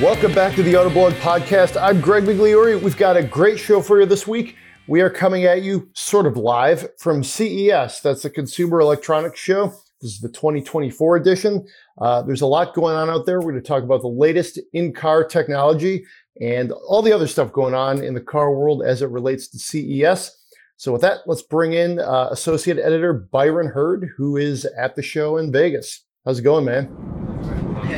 Welcome back to the Autoblog Podcast. I'm Greg Migliore. We've got a great show for you this week. We are coming at you sort of live from CES. That's the Consumer Electronics Show. This is the 2024 edition. Uh, there's a lot going on out there. We're going to talk about the latest in car technology and all the other stuff going on in the car world as it relates to CES. So, with that, let's bring in uh, Associate Editor Byron Hurd, who is at the show in Vegas. How's it going, man?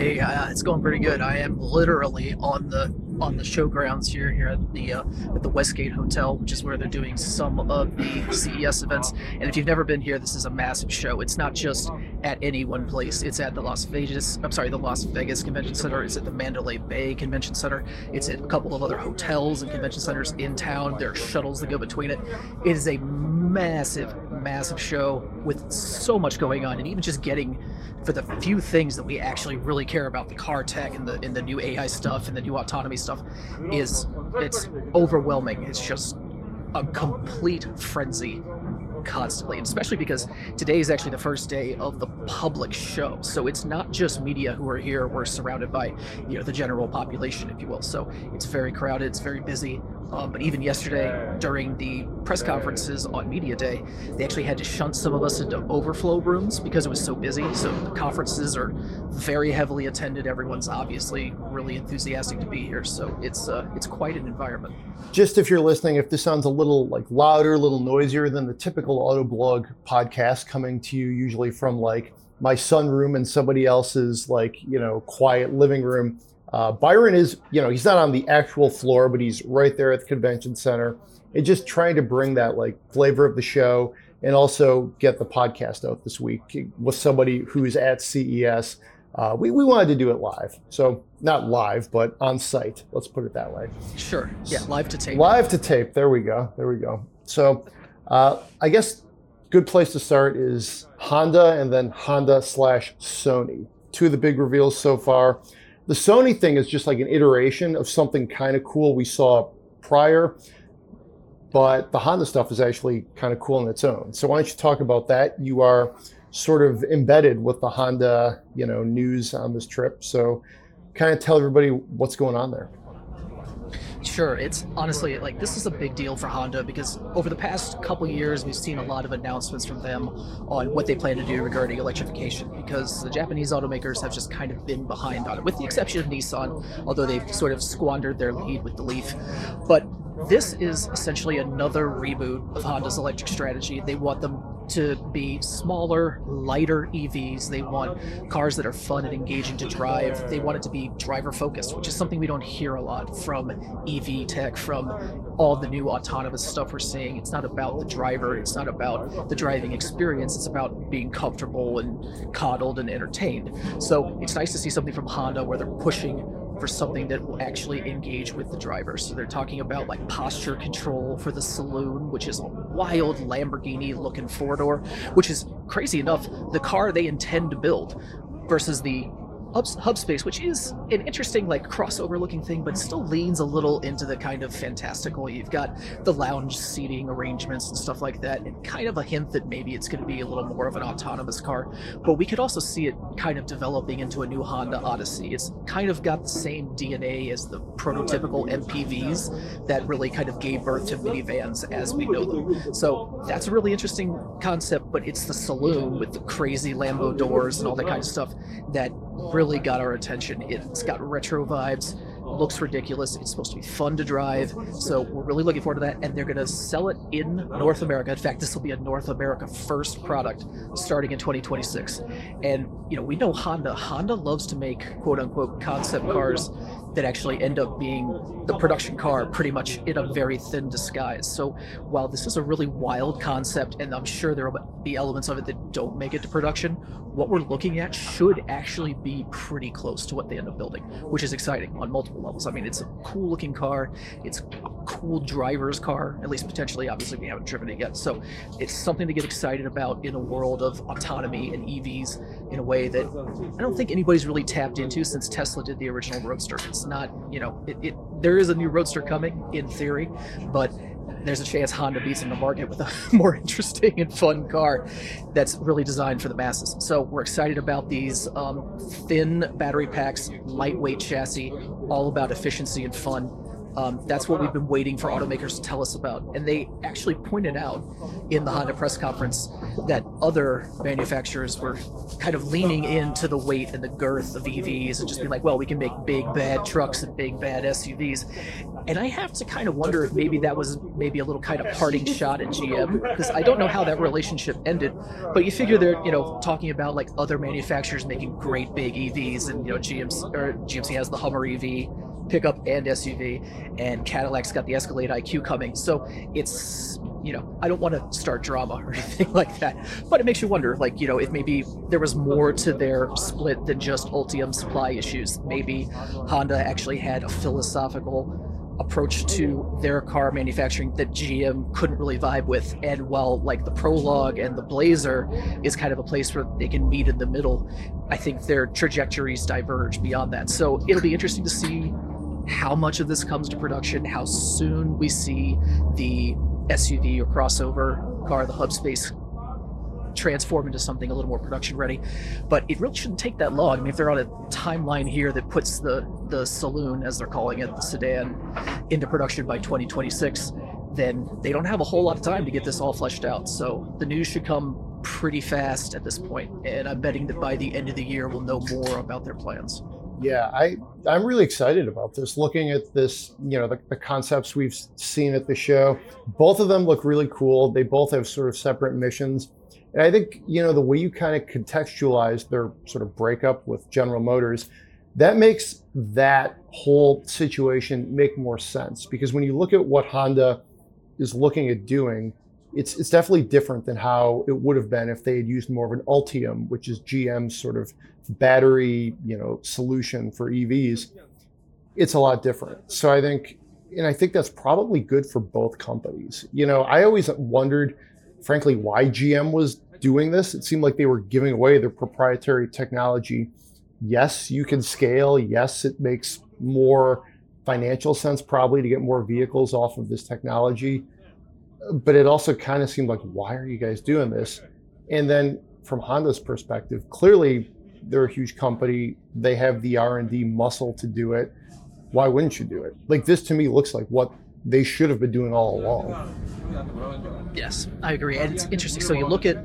Hey, uh, it's going pretty good. I am literally on the on the showgrounds here here at the uh, at the Westgate Hotel, which is where they're doing some of the CES events. And if you've never been here, this is a massive show. It's not just at any one place. It's at the Las Vegas, I'm sorry, the Las Vegas Convention Center. It's at the Mandalay Bay Convention Center. It's at a couple of other hotels and convention centers in town. There are shuttles that go between it. It is a massive, massive show with so much going on, and even just getting for the few things that we actually really care about, the car tech and the and the new AI stuff and the new autonomy stuff, is it's overwhelming. It's just a complete frenzy constantly, and especially because today is actually the first day of the public show. So it's not just media who are here. We're surrounded by, you know, the general population, if you will. So it's very crowded. It's very busy. Um, but even yesterday, during the press conferences on Media Day, they actually had to shunt some of us into overflow rooms because it was so busy. So the conferences are very heavily attended. Everyone's obviously really enthusiastic to be here. So it's uh, it's quite an environment. Just if you're listening, if this sounds a little like louder, a little noisier than the typical Autoblog podcast coming to you usually from like my sunroom and somebody else's like you know quiet living room uh, Byron is, you know, he's not on the actual floor, but he's right there at the convention center and just trying to bring that like flavor of the show and also get the podcast out this week with somebody who's at CES. Uh, we, we wanted to do it live. So not live, but on site. Let's put it that way. Sure. Yeah. Live to tape. Live to tape. There we go. There we go. So uh, I guess good place to start is Honda and then Honda slash Sony. Two of the big reveals so far. The Sony thing is just like an iteration of something kind of cool we saw prior, but the Honda stuff is actually kind of cool in its own. So why don't you talk about that? You are sort of embedded with the Honda, you know, news on this trip. So kind of tell everybody what's going on there. Sure, it's honestly like this is a big deal for Honda because over the past couple years we've seen a lot of announcements from them on what they plan to do regarding electrification because the Japanese automakers have just kind of been behind on it, with the exception of Nissan, although they've sort of squandered their lead with the Leaf. But this is essentially another reboot of Honda's electric strategy. They want them to be smaller, lighter EVs. They want cars that are fun and engaging to drive. They want it to be driver focused, which is something we don't hear a lot from EV tech, from all the new autonomous stuff we're seeing. It's not about the driver, it's not about the driving experience, it's about being comfortable and coddled and entertained. So it's nice to see something from Honda where they're pushing for something that will actually engage with the driver. So they're talking about like posture control for the saloon, which is a wild Lamborghini looking four door, which is crazy enough the car they intend to build versus the hub, hub space, which is an interesting like crossover looking thing, but still leans a little into the kind of fantastical. You've got the lounge seating arrangements and stuff like that, and kind of a hint that maybe it's going to be a little more of an autonomous car. But we could also see it kind of developing into a new Honda Odyssey. It's kind of got the same DNA as the prototypical MPVs that really kind of gave birth to minivans as we know them. So that's a really interesting concept, but it's the saloon with the crazy Lambo doors and all that kind of stuff that really got our attention. It's got retro vibes, looks ridiculous. It's supposed to be fun to drive. So we're really looking forward to that. And they're going to sell it in North America. In fact, this will be a North America first product starting in 2026. And, you know, we know Honda. Honda loves to make quote unquote concept cars that actually end up being the production car pretty much in a very thin disguise. So while this is a really wild concept, and I'm sure there will be elements of it that don't make it to production, what we're looking at should actually be pretty close to what they end up building, which is exciting on multiple levels. I mean, it's a cool looking car, it's cool driver's car, at least potentially. Obviously, we haven't driven it yet. So it's something to get excited about in a world of autonomy and EVs in a way that I don't think anybody's really tapped into since Tesla did the original Roadster. It's not, you know, it, it there is a new Roadster coming in theory, but there's a chance Honda beats in the market with a more interesting and fun car that's really designed for the masses. So we're excited about these um, thin battery packs, lightweight chassis, all about efficiency and fun. Um, that's what we've been waiting for automakers to tell us about. And they actually pointed out in the Honda press conference that other manufacturers were kind of leaning into the weight and the girth of EVs and just being like, well, we can make big bad trucks and big bad SUVs. And I have to kind of wonder if maybe that was maybe a little kind of parting shot at GM because I don't know how that relationship ended. But you figure they're you know talking about like other manufacturers making great big EVs, and you know GMC or GMC has the Hummer EV pickup and SUV, and Cadillac's got the Escalade IQ coming. So it's you know I don't want to start drama or anything like that, but it makes you wonder like you know if maybe there was more to their split than just Ultium supply issues. Maybe Honda actually had a philosophical approach to their car manufacturing that GM couldn't really vibe with. And while like the Prologue and the Blazer is kind of a place where they can meet in the middle, I think their trajectories diverge beyond that. So it'll be interesting to see how much of this comes to production, how soon we see the SUV or crossover car, the hub space transform into something a little more production ready. But it really shouldn't take that long. I mean, if they're on a timeline here that puts the the saloon, as they're calling it, the sedan, into production by 2026, then they don't have a whole lot of time to get this all fleshed out. So the news should come pretty fast at this point, and I'm betting that by the end of the year we'll know more about their plans. Yeah, I I'm really excited about this. Looking at this, you know, the, the concepts we've seen at the show, both of them look really cool. They both have sort of separate missions and I think, you know, the way you kind of contextualize their sort of breakup with General Motors, that makes that whole situation make more sense. Because when you look at what Honda is looking at doing, it's it's definitely different than how it would have been if they had used more of an Ultium, which is GM's sort of battery, you know, solution for EVs. It's a lot different. So I think and I think that's probably good for both companies. You know, I always wondered frankly, why GM was doing this. It seemed like they were giving away their proprietary technology. Yes, you can scale. Yes, it makes more financial sense probably to get more vehicles off of this technology. But it also kind of seemed like, why are you guys doing this? And then from Honda's perspective, clearly they're a huge company. They have the R&D muscle to do it. Why wouldn't you do it? Like this to me looks like what they should have been doing all along. Yes, I agree. And it's interesting. So you look at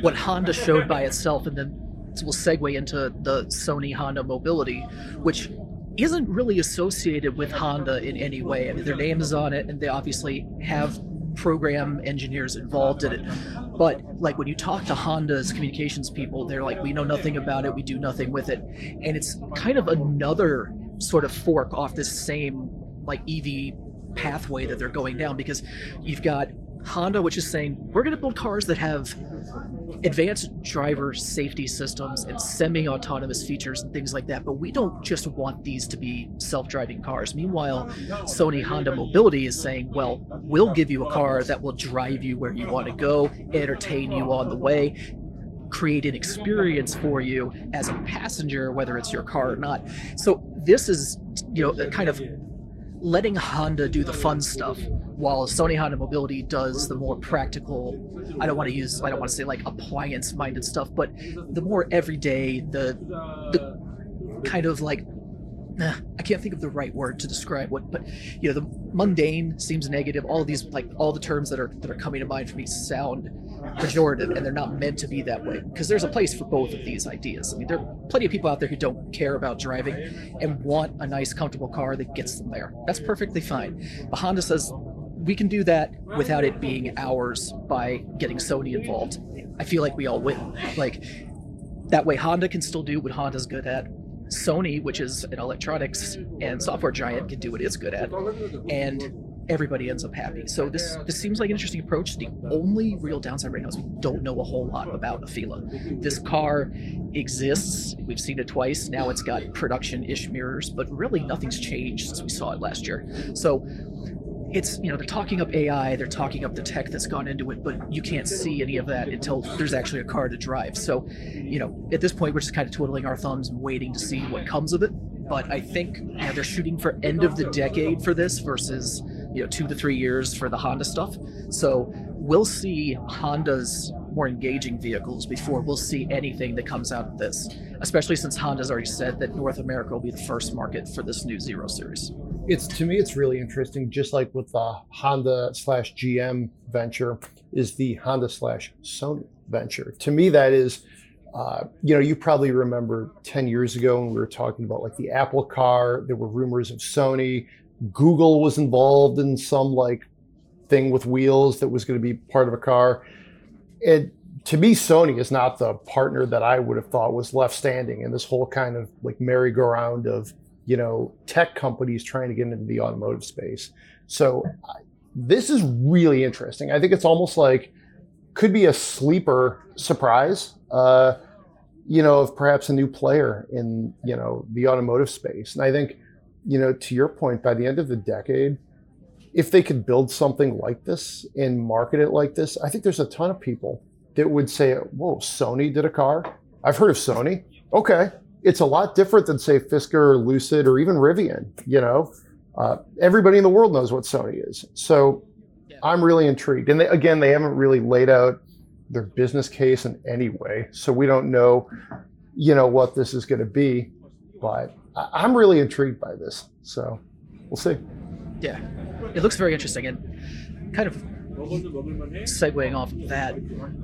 what Honda showed by itself, and then we'll segue into the Sony Honda Mobility, which isn't really associated with Honda in any way. I mean, their name is on it, and they obviously have program engineers involved in it. But like when you talk to Honda's communications people, they're like, we know nothing about it, we do nothing with it. And it's kind of another sort of fork off this same like EV pathway that they're going down because you've got Honda, which is saying we're going to build cars that have advanced driver safety systems and semi autonomous features and things like that, but we don't just want these to be self driving cars. Meanwhile, Sony Honda Mobility is saying, well, we'll give you a car that will drive you where you want to go, entertain you on the way, create an experience for you as a passenger, whether it's your car or not. So this is, you know, kind of letting Honda do the fun stuff while Sony Honda Mobility does the more practical I don't want to use I don't want to say like appliance minded stuff but the more everyday the the kind of like I can't think of the right word to describe what, but you know, the mundane seems negative. All these, like all the terms that are that are coming to mind for me, sound pejorative, and they're not meant to be that way. Because there's a place for both of these ideas. I mean, there are plenty of people out there who don't care about driving and want a nice, comfortable car that gets them there. That's perfectly fine. But Honda says we can do that without it being ours by getting Sony involved. I feel like we all win. Like that way, Honda can still do what Honda's good at Sony, which is an electronics and software giant, can do what it's good at, and everybody ends up happy. So this this seems like an interesting approach. The only real downside right now is we don't know a whole lot about Afeela. This car exists. We've seen it twice. Now it's got production-ish mirrors, but really nothing's changed since we saw it last year. So it's you know they're talking up AI, they're talking up the tech that's gone into it, but you can't see any of that until there's actually a car to drive. So, you know, at this point, we're just kind of twiddling our thumbs and waiting to see what comes of it. But I think you know, they're shooting for end of the decade for this versus you know two to three years for the Honda stuff. So we'll see Honda's more engaging vehicles before we'll see anything that comes out of this. Especially since Honda's already said that North America will be the first market for this new Zero Series it's to me it's really interesting just like with the honda slash gm venture is the honda slash sony venture. To me that is uh, you know you probably remember 10 years ago when we were talking about like the apple car there were rumors of sony google was involved in some like thing with wheels that was going to be part of a car. And to me sony is not the partner that i would have thought was left standing in this whole kind of like merry-go-round of you know, tech companies trying to get into the automotive space. So this is really interesting. I think it's almost like could be a sleeper surprise, uh, you know, of perhaps a new player in, you know, the automotive space. And I think, you know, to your point, by the end of the decade, if they could build something like this and market it like this, I think there's a ton of people that would say, whoa, Sony did a car. I've heard of Sony. Okay, it's a lot different than say Fisker or Lucid or even Rivian. You know, uh, everybody in the world knows what Sony is. So yeah. I'm really intrigued. And they, again, they haven't really laid out their business case in any way, so we don't know, you know, what this is going to be. But I, am really intrigued by this. So we'll see. Yeah, it looks very interesting and kind of segueing off of that,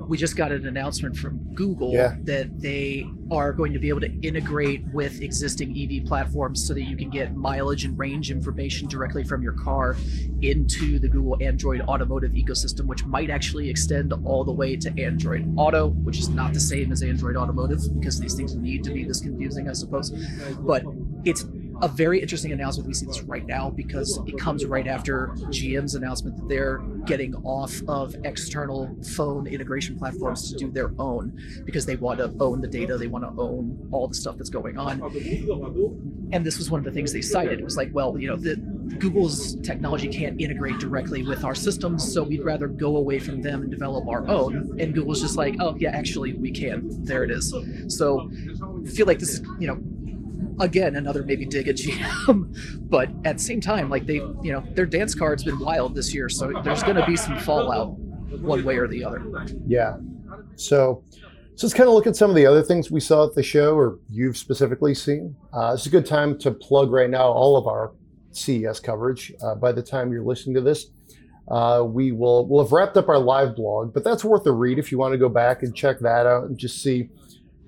we just got an announcement from Google yeah. that they are going to be able to integrate with existing EV platforms so that you can get mileage and range information directly from your car into the Google Android automotive ecosystem, which might actually extend all the way to Android Auto, which is not the same as Android Automotive because these things need to be this confusing, I suppose. But it's a very interesting announcement. We see this right now because it comes right after GM's announcement that they're getting off of external phone integration platforms to do their own because they want to own the data, they want to own all the stuff that's going on. And this was one of the things they cited. It was like, well, you know, the, Google's technology can't integrate directly with our systems, so we'd rather go away from them and develop our own. And Google's just like, oh yeah, actually we can. There it is. So feel like this is, you know, again another maybe dig at GM, but at the same time, like they, you know, their dance card's been wild this year, so there's going to be some fallout one way or the other. Yeah. So, so let's kind of look at some of the other things we saw at the show, or you've specifically seen. Uh, it's a good time to plug right now all of our CES coverage. Uh, by the time you're listening to this, uh, we will we'll have wrapped up our live blog, but that's worth a read if you want to go back and check that out and just see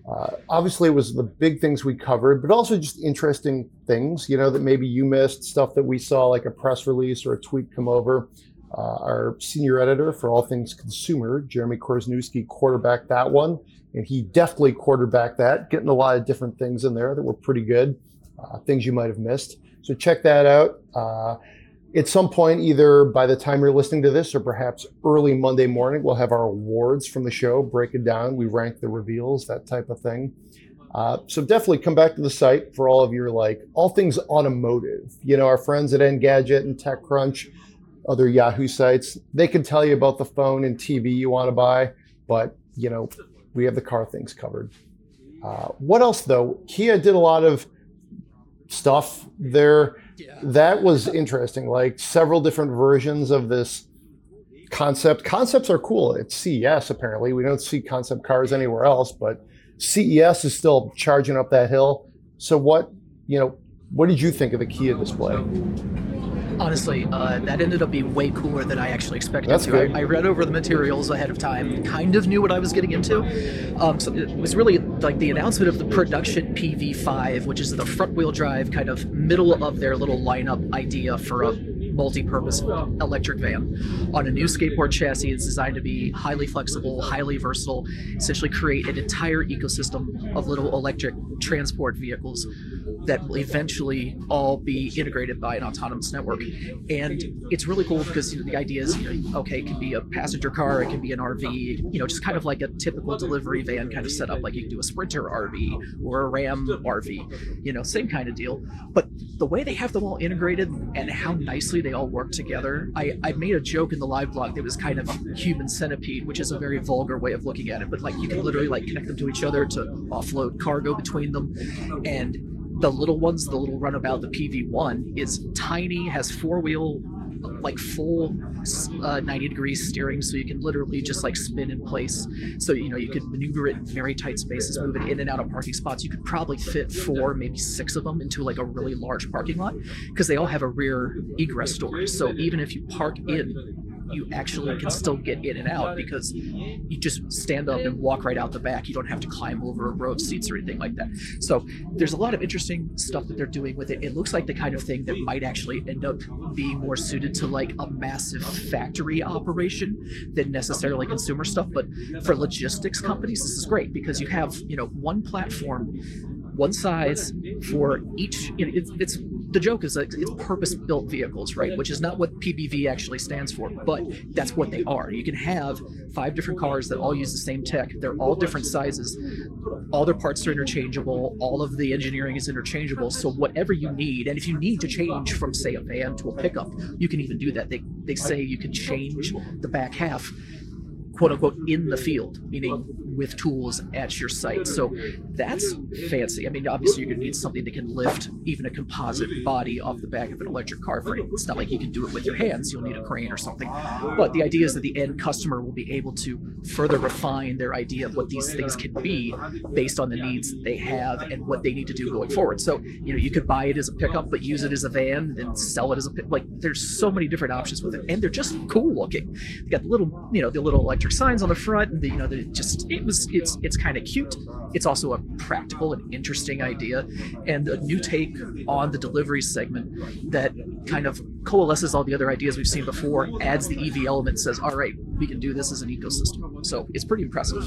uh, obviously, it was the big things we covered, but also just interesting things, you know, that maybe you missed, stuff that we saw, like a press release or a tweet come over. Uh, our senior editor for all things consumer, Jeremy Korzeniowski, quarterbacked that one, and he definitely quarterbacked that, getting a lot of different things in there that were pretty good, uh, things you might have missed. So check that out. At some point, either by the time you're listening to this or perhaps early Monday morning, we'll have our awards from the show, break it down. We rank the reveals, that type of thing. Uh, so definitely come back to the site for all of your like all things automotive. You know, our friends at Engadget and TechCrunch, other Yahoo sites, they can tell you about the phone and TV you want to buy, but you know, we have the car things covered. Uh, what else though? Kia did a lot of stuff there yeah. That was interesting. Like several different versions of this concept. Concepts are cool. It's CES apparently. We don't see concept cars anywhere else, but CES is still charging up that hill. So what, you know, what did you think of the Kia display? Honestly, uh, that ended up being way cooler than I actually expected That's to. I, I, read over the materials ahead of time, kind of knew what I was getting into. Um, so it was really like the announcement of the production PV5, which is the front wheel drive kind of middle of their little lineup idea for a multi-purpose electric van on a new skateboard chassis. It's designed to be highly flexible, highly versatile, essentially create an entire ecosystem of little electric transport vehicles that will eventually all be integrated by an autonomous network. And it's really cool because you know, the idea is, you know, okay, it can be a passenger car, it can be an RV, you know, just kind of like a typical delivery van kind of setup. Like you can do a Sprinter RV or a Ram RV, you know, same kind of deal. But the way they have them all integrated and how nicely they all work together, I, I made a joke in the live blog that was kind of human centipede, which is a very vulgar way of looking at it. But like you can literally like connect them to each other to offload cargo between them. And the little ones, the little runabout, the PV1 is tiny, has four wheel, like full uh, 90 degrees steering, so you can literally just like spin in place. So you know you could maneuver it in very tight spaces, move it in and out of parking spots. You could probably fit four, maybe six of them into like a really large parking lot because they all have a rear egress door. So even if you park in you actually can still get in and out because you just stand up and walk right out the back. You don't have to climb over a row of seats or anything like that. So there's a lot of interesting stuff that they're doing with it. It looks like the kind of thing that might actually end up being more suited to like a massive factory operation than necessarily consumer stuff. But for logistics companies, this is great because you have, you know, one platform one size for each. You It's, it's the joke is it's purpose-built vehicles, right? Which is not what PBV actually stands for, but that's what they are. You can have five different cars that all use the same tech. They're all different sizes. All their parts are interchangeable. All of the engineering is interchangeable. So whatever you need, and if you need to change from say a van to a pickup, you can even do that. They they say you can change the back half quote unquote in the field, meaning with tools at your site. So that's fancy. I mean, obviously, you're going to need something that can lift even a composite body off the back of an electric car frame. It's not like you can do it with your hands, you'll need a crane or something. But the idea is that the end customer will be able to further refine their idea of what these things can be based on the needs they have and what they need to do going forward. So, you know, you could buy it as a pickup, but use it as a van, then sell it as a like. There's so many different options with it, and they're just cool looking. They got the little, you know, the little electric signs on the front, and the, you know, the just it was it's it's kind of cute. It's also a practical and interesting idea, and a new take on the delivery segment that kind of coalesces all the other ideas we've seen before, adds the EV element, says, all right, we can do this as an ecosystem. So it's pretty impressive.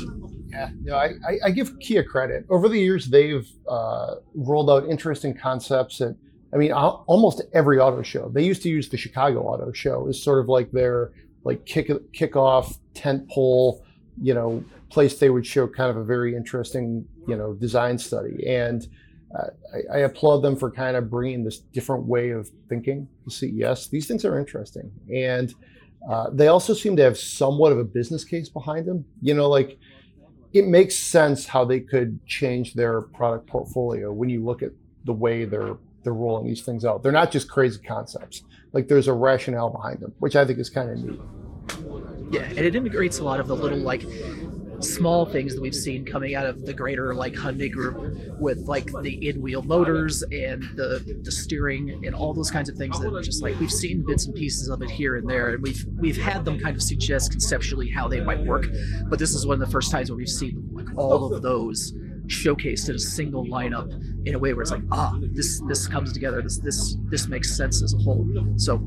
Yeah, no, I, I give Kia credit. Over the years, they've uh, rolled out interesting concepts at, I mean, almost every auto show. They used to use the Chicago Auto Show as sort of like their like kick kickoff tent pole, you know, place they would show kind of a very interesting, you know, design study. And uh, I, I, applaud them for kind of bringing this different way of thinking to CES. These things are interesting, and uh, they also seem to have somewhat of a business case behind them. You know, like it makes sense how they could change their product portfolio when you look at the way they're they're rolling these things out. They're not just crazy concepts. Like there's a rationale behind them, which I think is kind of neat. Yeah, and it integrates a lot of the little like small things that we've seen coming out of the greater like Hyundai group with like the in-wheel motors and the the steering and all those kinds of things that just like we've seen bits and pieces of it here and there and we've we've had them kind of suggest conceptually how they might work but this is one of the first times where we've seen like all of those showcased in a single lineup in a way where it's like ah this this comes together this this this makes sense as a whole so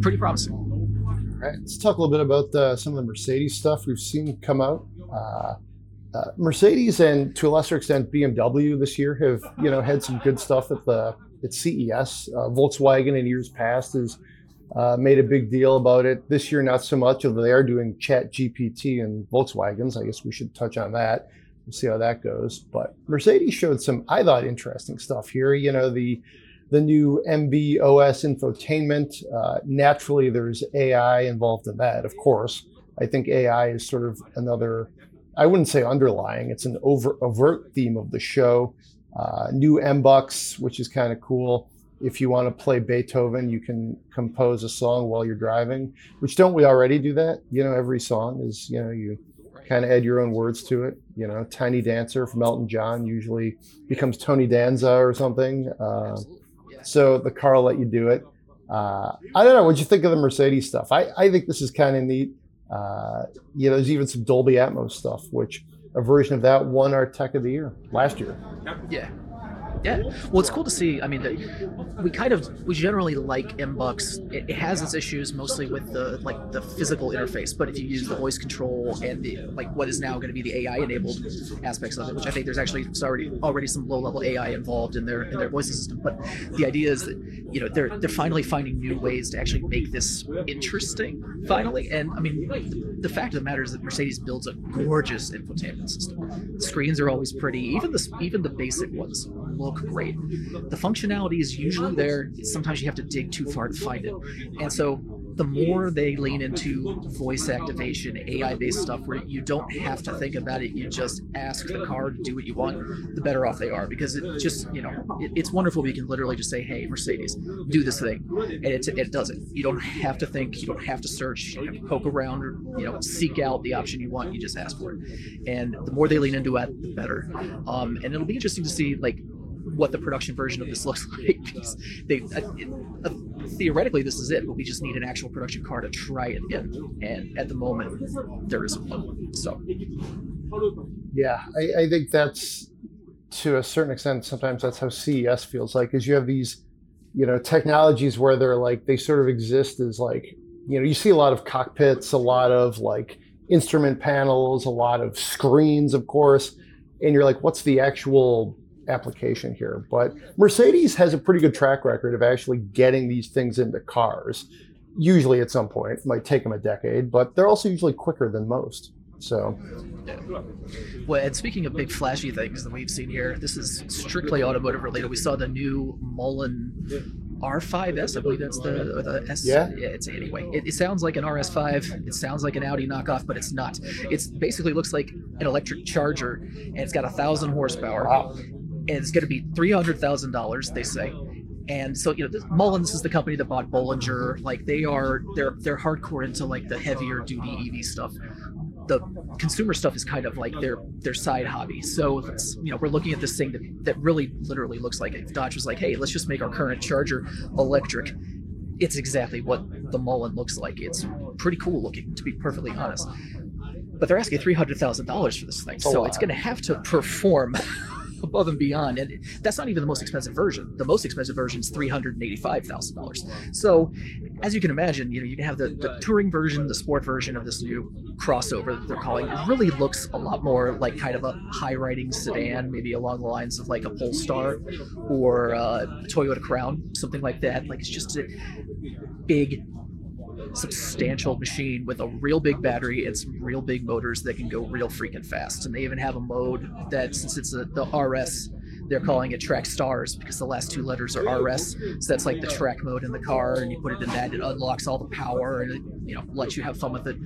pretty promising all right let's talk a little bit about uh, some of the mercedes stuff we've seen come out uh, uh, Mercedes and to a lesser extent BMW this year have you know had some good stuff at the at CES. Uh, Volkswagen in years past has uh, made a big deal about it. This year, not so much. Although they are doing Chat GPT and Volkswagens, I guess we should touch on that. We'll see how that goes. But Mercedes showed some, I thought, interesting stuff here. You know the the new MB.OS infotainment. Uh, naturally, there's AI involved in that, of course. I think AI is sort of another, I wouldn't say underlying, it's an over, overt theme of the show. Uh, new MBUX, which is kind of cool. If you want to play Beethoven, you can compose a song while you're driving, which don't we already do that? You know, every song is, you know, you kind of add your own words to it. You know, Tiny Dancer from Elton John usually becomes Tony Danza or something. Uh, so the car will let you do it. Uh, I don't know. What'd you think of the Mercedes stuff? I, I think this is kind of neat. Uh, you know, there's even some Dolby Atmos stuff, which a version of that won our Tech of the Year last year. Yeah. Yeah. Well, it's cool to see. I mean, the, we kind of we generally like MBUX. It, it has its issues mostly with the like the physical interface, but if you use the voice control and the like what is now going to be the AI enabled aspects of it, which I think there's actually already already some low level AI involved in their in their voice system. But the idea is that you know they're they're finally finding new ways to actually make this interesting. Finally, and I mean the, the fact of the matter is that Mercedes builds a gorgeous infotainment system. Screens are always pretty. Even the even the basic ones look great. The functionality is usually there. Sometimes you have to dig too far to find it, and so the more they lean into voice activation, AI based stuff where you don't have to think about it, you just ask the car to do what you want, the better off they are. Because it just, you know, it, it's wonderful. We can literally just say, hey, Mercedes, do this thing. And it, it does it. You don't have to think, you don't have to search, you have to poke around or, you know, seek out the option you want. You just ask for it. And the more they lean into it, the better. Um, and it'll be interesting to see, like, what the production version of this looks like. they uh, uh, theoretically this is it, but we just need an actual production car to try it in, and at the moment there isn't one. So yeah, I, I think that's to a certain extent. Sometimes that's how CES feels like, is you have these you know technologies where they're like they sort of exist as like you know you see a lot of cockpits, a lot of like instrument panels, a lot of screens, of course, and you're like, what's the actual application here. But Mercedes has a pretty good track record of actually getting these things into cars. Usually at some point, it might take them a decade, but they're also usually quicker than most. So, yeah. well, and speaking of big flashy things that we've seen here, this is strictly automotive related. We saw the new Mullen R5S, I believe that's the or the S. Yeah. yeah it's anyway. It, it, sounds like an RS5. It sounds like an Audi knockoff, but it's not. It's basically looks like an electric charger, and it's got a thousand horsepower. Wow and it's going to be three hundred thousand dollars. They say. And so you know, this, Mullins is the company that bought Bollinger. Like they are, they're they're hardcore into like the heavier duty EV stuff. The consumer stuff is kind of like their their side hobby. So you know, we're looking at this thing that, that really literally looks like if Dodge was like, hey, let's just make our current Charger electric. It's exactly what the Mullen looks like. It's pretty cool looking, to be perfectly honest. But they're asking three hundred thousand dollars for this thing, so it's going to have to perform above and beyond. And that's not even the most expensive version. The most expensive version is three hundred and eighty-five thousand dollars. So, as you can imagine, you know you can have the, the touring version, the sport version of this new crossover that they're calling. It really looks a lot more like kind of a high-riding sedan, maybe along the lines of like a Polestar or a Toyota Crown, something like that. Like it's just a big substantial machine with a real big battery and some real big motors that can go real freaking fast. And they even have a mode that, since it's a, the RS, they're calling it track stars because the last two letters are RS. So that's like the track mode in the car, and you put it in that, it unlocks all the power and it, you know lets you have fun with it.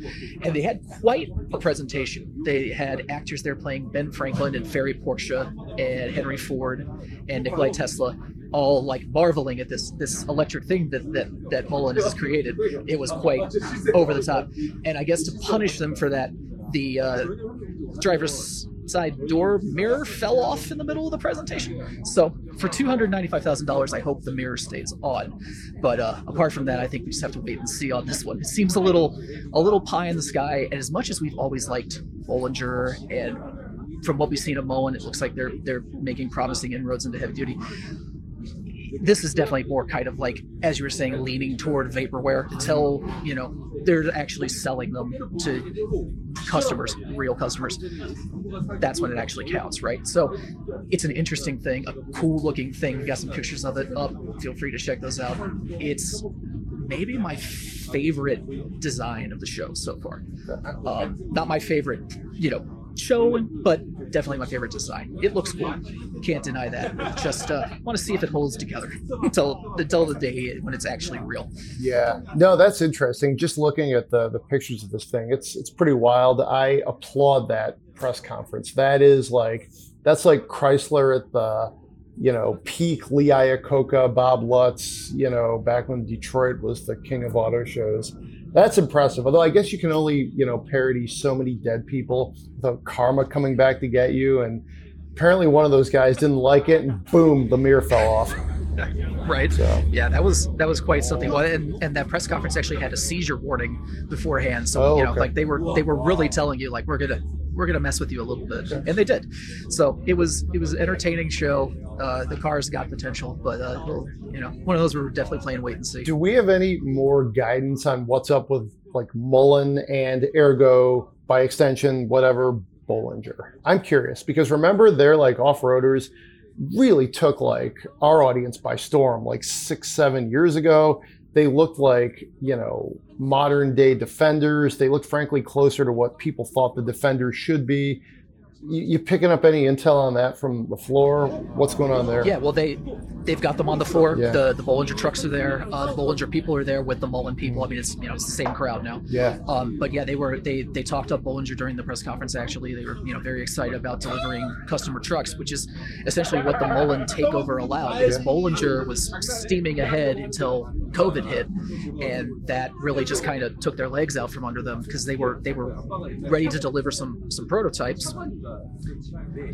And they had quite a presentation. They had actors there playing Ben Franklin and Ferry Porsche and Henry Ford and Nikolai Tesla all like marveling at this this electric thing that that that Mullen has created. It was quite over the top, and I guess to punish them for that, the uh, driver's side door mirror fell off in the middle of the presentation. So for two hundred ninety-five thousand dollars, I hope the mirror stays on. But uh, apart from that, I think we just have to wait and see on this one. It seems a little a little pie in the sky, and as much as we've always liked Bollinger and from what we've seen of Mullen, it looks like they're they're making promising inroads into heavy duty this is definitely more kind of like, as you were saying, leaning toward vaporware until, you know, they're actually selling them to customers, real customers. That's when it actually counts, right? So it's an interesting thing, a cool looking thing. We got some pictures of it up. Feel free to check those out. It's maybe my favorite design of the show so far. Um, not my favorite, you know, show, but definitely my favorite design. It looks cool. Can't deny that. Just uh, want to see if it holds together until until the day when it's actually real. Yeah, no, that's interesting. Just looking at the the pictures of this thing, it's it's pretty wild. I applaud that press conference. That is like that's like Chrysler at the you know peak Lee Iacocca, Bob Lutz. You know back when Detroit was the king of auto shows that's impressive. Although I guess you can only, you know, parody so many dead people without karma coming back to get you. And apparently one of those guys didn't like it and boom, the mirror fell off. Right. So. Yeah, that was that was quite something. Well, and, and that press conference actually had a seizure warning beforehand. So oh, you know, okay. like they were they were really telling you like we're gonna we're gonna mess with you a little bit, and they did. So it was it was an entertaining show. Uh, the cars got potential, but uh, you know, one of those we're definitely playing wait and see. Do we have any more guidance on what's up with like Mullen and Ergo, by extension, whatever Bollinger? I'm curious because remember they're like off-roaders really took like our audience by storm like six, seven years ago. They looked like, you know, modern day defenders. They looked frankly closer to what people thought the defenders should be. You, you picking up any intel on that from the floor? What's going on there? Yeah, well, they they've got them on the floor. Yeah. The the Bollinger trucks are there. Uh, the Bollinger people are there with the Mullen people. I mean, it's you know it's the same crowd now. Yeah. Um, but yeah, they were they they talked up Bollinger during the press conference. Actually, they were you know very excited about delivering customer trucks, which is essentially what the Mullen takeover allowed. Because Yeah. Bollinger was steaming ahead until COVID hit, and that really just kind of took their legs out from under them because they were they were ready to deliver some some prototypes,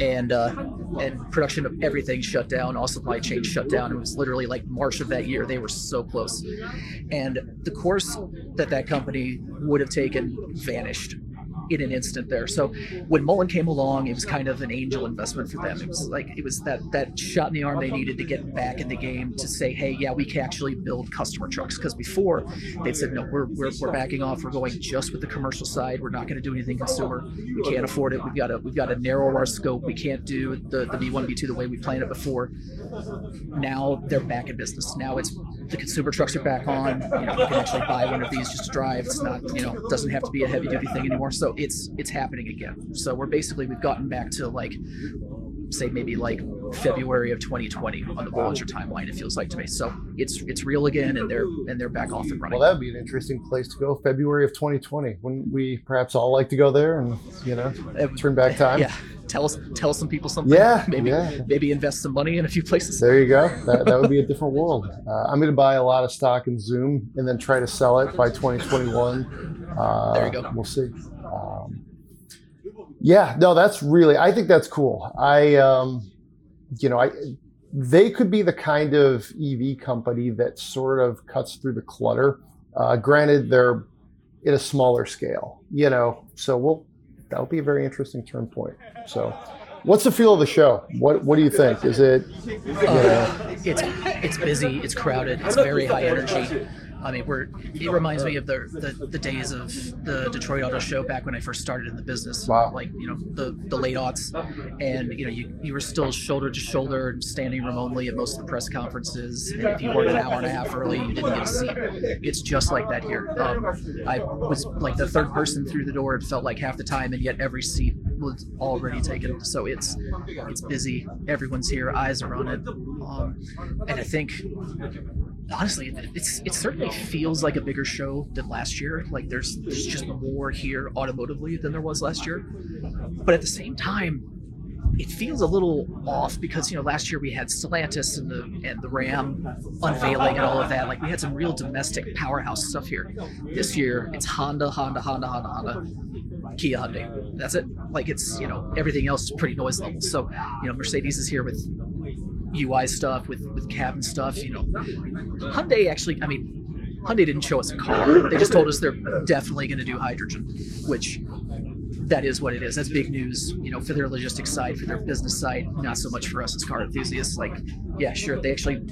and uh, and production of everything shut down. All supply chain shut down. It was literally like March of that year. They were so close, and the course that that company would have taken vanished in an instant there. So when Mullen came along, it was kind of an angel investment for them. It was like it was that that shot in the arm they needed to get back in the game to say, hey, yeah, we can actually build customer trucks. Because before they'd said, no, we're, we're, we're backing off. We're going just with the commercial side. We're not going to do anything consumer. We can't afford it. We've got to we've got to narrow our scope. We can't do the the B1 B2 the way we planned it before. Now they're back in business. Now it's the consumer trucks are back on. You know, you can actually buy one of these just to drive. It's not, you know, doesn't have to be a heavy duty thing anymore. So it's it's happening again. So we're basically we've gotten back to like say maybe like February of 2020 on the Bollinger timeline. It feels like to me. So it's it's real again, and they're and they're back off and running. Well, that would be an interesting place to go. February of 2020. Wouldn't we perhaps all like to go there and you know turn back time? yeah, tell us tell some people something. Yeah, maybe yeah. maybe invest some money in a few places. There you go. That, that would be a different world. Uh, I'm going to buy a lot of stock in Zoom and then try to sell it by 2021. Uh, There you go. We'll see. Um, yeah, no, that's really. I think that's cool. I, um, you know, I they could be the kind of EV company that sort of cuts through the clutter. Uh, granted, they're at a smaller scale, you know. So we'll that'll be a very interesting turn point. So. What's the feel of the show? What What do you think? Is it Uh, it's it's busy, it's crowded, it's very high energy. I mean, we're it reminds me of the, the the days of the Detroit Auto Show back when I first started in the business. Wow. Like you know the the late aughts, and you know you, you were still shoulder to shoulder and standing room only at most of the press conferences. And if you weren't an hour and a half early, you didn't get a seat. It's just like that here. Um, I was like the third person through the door. It felt like half the time, and yet every seat was already taken. So it's it's busy. Everyone's here. Eyes are on it. Um, and I think honestly, it- it's it certainly feels like a bigger show than last year. Like there's there's just more here automotively than there was last year. But at the same time, it feels a little off because you know last year we had Stellantis and the and the Ram unveiling and all of that. Like we had some real domestic powerhouse stuff here. This year it's Honda, Honda, Honda, Honda, Honda, Kia, Hyundai. That's it. Like it's you know everything else is pretty noise level. So you know Mercedes is here with UI stuff, with with cabin stuff. You know, Hyundai actually. I mean. Hyundai didn't show us a car. They just told us they're definitely going to do hydrogen, which that is what it is. That's big news, you know, for their logistics side, for their business side, not so much for us as car enthusiasts. Like, yeah, sure, they actually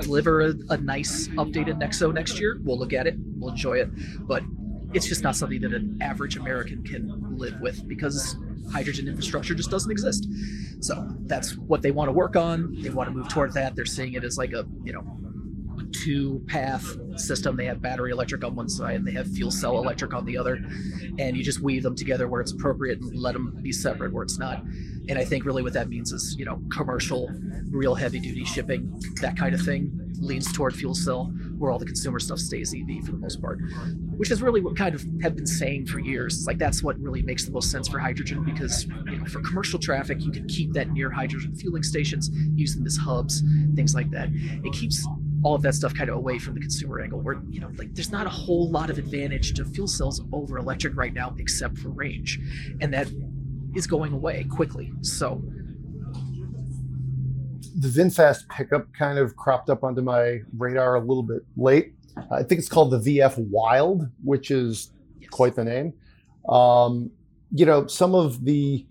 deliver a, a nice updated Nexo next year. We'll look at it, we'll enjoy it, but it's just not something that an average American can live with because hydrogen infrastructure just doesn't exist. So that's what they want to work on. They want to move toward that. They're seeing it as like a, you know, two path system. They have battery electric on one side and they have fuel cell electric on the other. And you just weave them together where it's appropriate and let them be separate where it's not. And I think really what that means is, you know, commercial, real heavy duty shipping, that kind of thing leans toward fuel cell, where all the consumer stuff stays EV for the most part, which is really what kind of have been saying for years. It's like that's what really makes the most sense for hydrogen because, you know, for commercial traffic, you can keep that near hydrogen fueling stations, use them as hubs, things like that. It keeps all of that stuff kind of away from the consumer angle where you know like there's not a whole lot of advantage to fuel cells over electric right now except for range and that is going away quickly so the VinFast pickup kind of cropped up onto my radar a little bit late. I think it's called the VF Wild, which is yes. quite the name. Um, you know, some of the,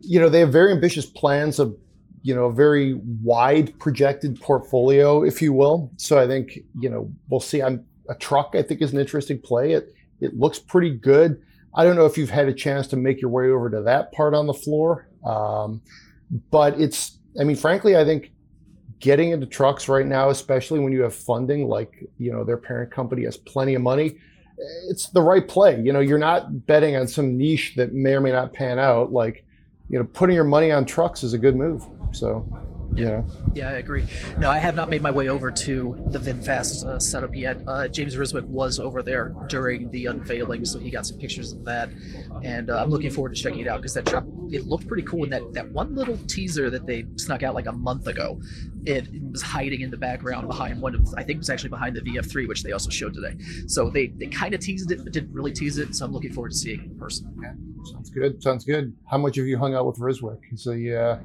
you know, they have very ambitious plans of, you know, a very wide projected portfolio, if you will. So I think, you know, we'll see. I'm a truck. I think is an interesting play. It it looks pretty good. I don't know if you've had a chance to make your way over to that part on the floor, um, but it's. I mean, frankly, I think getting into trucks right now, especially when you have funding, like you know their parent company has plenty of money, it's the right play. You know, you're not betting on some niche that may or may not pan out. Like, you know, putting your money on trucks is a good move. So yeah. Yeah, I agree. No, I have not made my way over to the VinFast uh, setup yet. Uh, James Riswick was over there during the unveiling, so he got some pictures of that, and uh, I'm looking forward to checking it out because that truck it looked pretty cool. And that that one little teaser that they snuck out like a month ago, it was hiding in the background behind one of I think it was actually behind the VF3, which they also showed today. So they they kind of teased it, but didn't really tease it. So I'm looking forward to seeing it in person. Yeah. Sounds good. Sounds good. How much have you hung out with Riswick? He's a uh,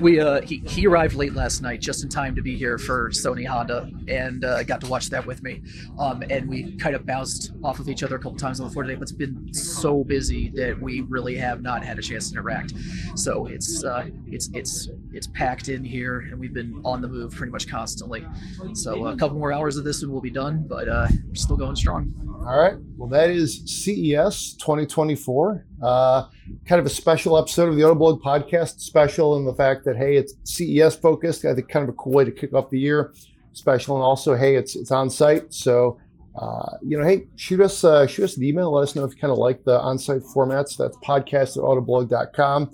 we uh, he, he arrived late last night just in time to be here for Sony Honda and uh, got to watch that with me. Um, and we kind of bounced off of each other a couple times on the floor today, but it's been so busy that we really have not had a chance to interact. So it's uh, it's it's it's packed in here, and we've been on the move pretty much constantly. So a couple more hours of this and we'll be done, but uh, we're still going strong. All right. Well, that is CES 2024. Uh, kind of a special episode of the Autoblog podcast, special in the fact that, hey, it's CES focused. I think kind of a cool way to kick off the year. Special and also, hey, it's it's on site. So, uh, you know, hey, shoot us uh, shoot us an email. Let us know if you kind of like the on site formats. That's podcast at autoblog.com.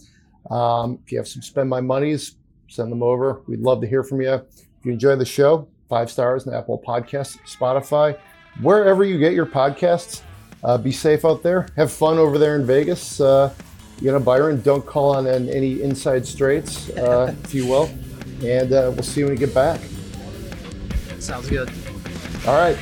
Um, if you have some spend my monies, send them over. We'd love to hear from you. If you enjoy the show, five stars in Apple Podcasts, Spotify wherever you get your podcasts. Uh, be safe out there. Have fun over there in Vegas. Uh, you know, Byron, don't call on any inside straights, uh, if you will. And uh, we'll see you when you get back. Sounds good. All right.